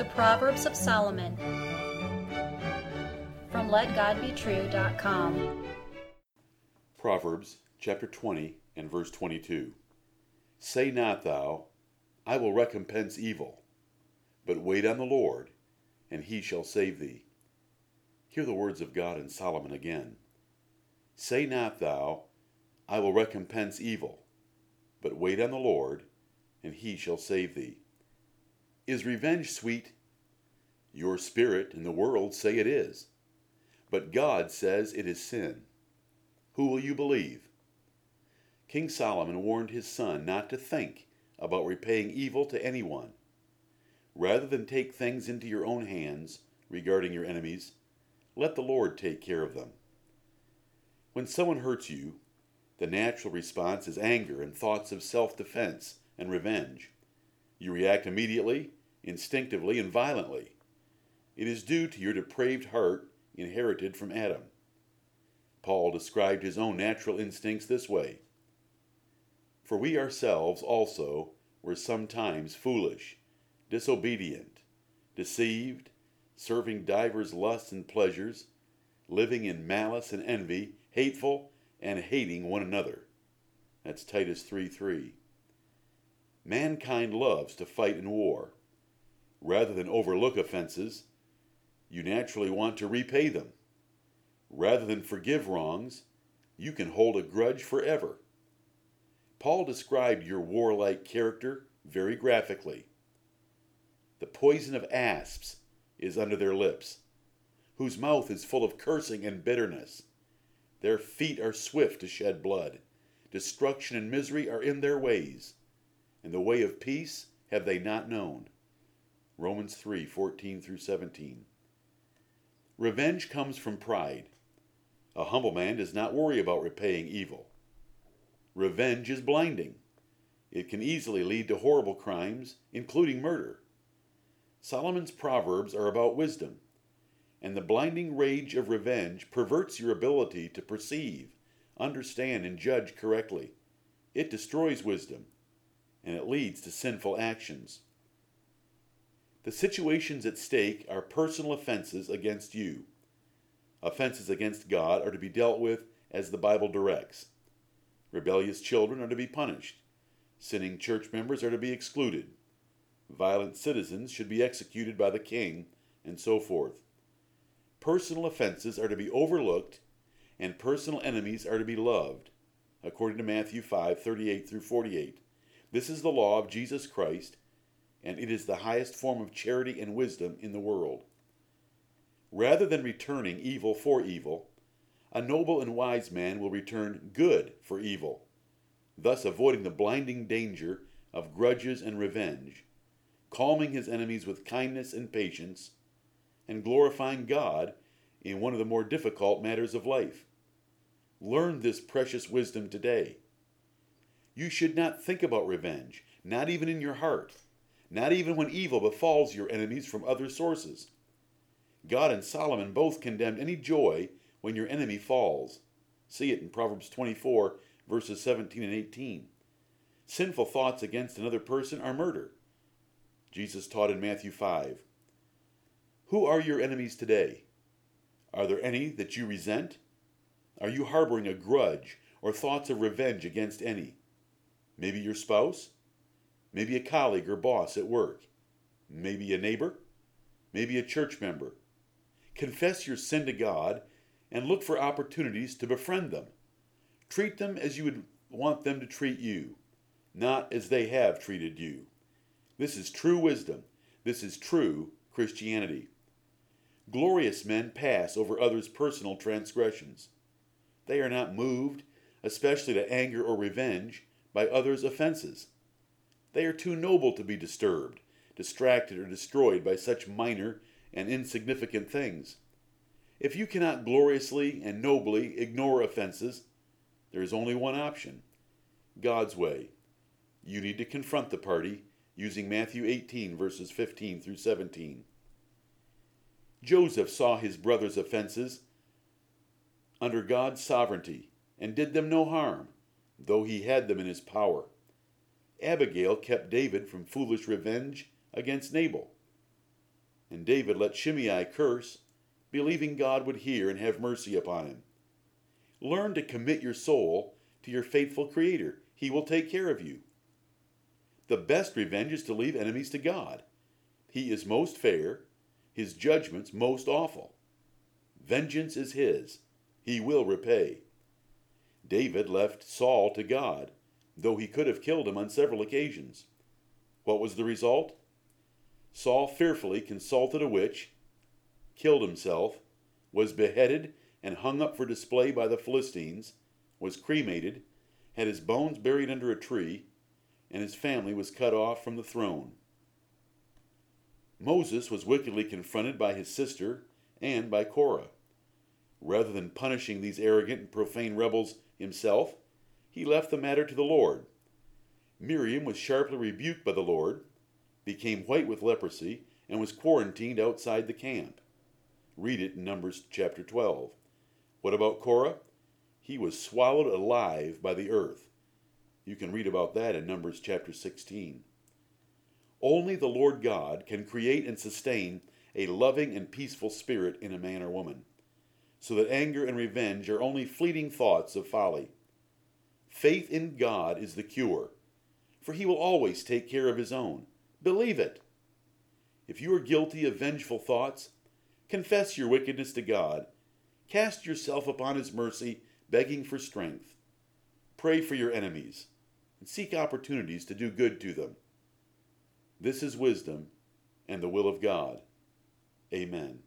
The Proverbs of Solomon from LetGodBetrue.com. Proverbs chapter 20 and verse 22. Say not thou, I will recompense evil, but wait on the Lord, and he shall save thee. Hear the words of God in Solomon again. Say not thou, I will recompense evil, but wait on the Lord, and he shall save thee. Is revenge sweet? Your spirit and the world say it is. But God says it is sin. Who will you believe? King Solomon warned his son not to think about repaying evil to anyone. Rather than take things into your own hands regarding your enemies, let the Lord take care of them. When someone hurts you, the natural response is anger and thoughts of self defense and revenge. You react immediately, instinctively, and violently. It is due to your depraved heart inherited from Adam. Paul described his own natural instincts this way For we ourselves also were sometimes foolish, disobedient, deceived, serving divers lusts and pleasures, living in malice and envy, hateful, and hating one another. That's Titus 3 3. Mankind loves to fight in war. Rather than overlook offenses, you naturally want to repay them. Rather than forgive wrongs, you can hold a grudge forever. Paul described your warlike character very graphically. The poison of asps is under their lips, whose mouth is full of cursing and bitterness. Their feet are swift to shed blood. Destruction and misery are in their ways, and the way of peace have they not known. Romans 3 14 through 17. Revenge comes from pride. A humble man does not worry about repaying evil. Revenge is blinding. It can easily lead to horrible crimes, including murder. Solomon's proverbs are about wisdom, and the blinding rage of revenge perverts your ability to perceive, understand, and judge correctly. It destroys wisdom, and it leads to sinful actions. The situations at stake are personal offenses against you. Offenses against God are to be dealt with as the Bible directs. Rebellious children are to be punished. Sinning church members are to be excluded. Violent citizens should be executed by the king, and so forth. Personal offenses are to be overlooked, and personal enemies are to be loved, according to Matthew 5 38 through 48. This is the law of Jesus Christ and it is the highest form of charity and wisdom in the world. Rather than returning evil for evil, a noble and wise man will return good for evil, thus avoiding the blinding danger of grudges and revenge, calming his enemies with kindness and patience, and glorifying God in one of the more difficult matters of life. Learn this precious wisdom today. You should not think about revenge, not even in your heart not even when evil befalls your enemies from other sources. God and Solomon both condemned any joy when your enemy falls. See it in Proverbs 24, verses 17 and 18. Sinful thoughts against another person are murder. Jesus taught in Matthew 5. Who are your enemies today? Are there any that you resent? Are you harboring a grudge or thoughts of revenge against any? Maybe your spouse? Maybe a colleague or boss at work, maybe a neighbor, maybe a church member. Confess your sin to God and look for opportunities to befriend them. Treat them as you would want them to treat you, not as they have treated you. This is true wisdom. This is true Christianity. Glorious men pass over others' personal transgressions. They are not moved, especially to anger or revenge, by others' offenses. They are too noble to be disturbed, distracted, or destroyed by such minor and insignificant things. If you cannot gloriously and nobly ignore offenses, there is only one option God's way. You need to confront the party using Matthew 18, verses 15 through 17. Joseph saw his brother's offenses under God's sovereignty and did them no harm, though he had them in his power. Abigail kept David from foolish revenge against Nabal. And David let Shimei curse, believing God would hear and have mercy upon him. Learn to commit your soul to your faithful Creator. He will take care of you. The best revenge is to leave enemies to God. He is most fair, his judgments most awful. Vengeance is his, he will repay. David left Saul to God, though he could have killed him on several occasions. What was the result? Saul fearfully consulted a witch, killed himself, was beheaded and hung up for display by the Philistines, was cremated, had his bones buried under a tree, and his family was cut off from the throne. Moses was wickedly confronted by his sister and by Korah. Rather than punishing these arrogant and profane rebels himself, he left the matter to the Lord. Miriam was sharply rebuked by the Lord, became white with leprosy, and was quarantined outside the camp. Read it in Numbers chapter 12. What about Korah? He was swallowed alive by the earth. You can read about that in Numbers chapter 16. Only the Lord God can create and sustain a loving and peaceful spirit in a man or woman, so that anger and revenge are only fleeting thoughts of folly. Faith in God is the cure, for He will always take care of His own. Believe it. If you are guilty of vengeful thoughts, confess your wickedness to God Cast yourself upon his mercy, begging for strength. Pray for your enemies, and seek opportunities to do good to them. This is wisdom and the will of God. Amen.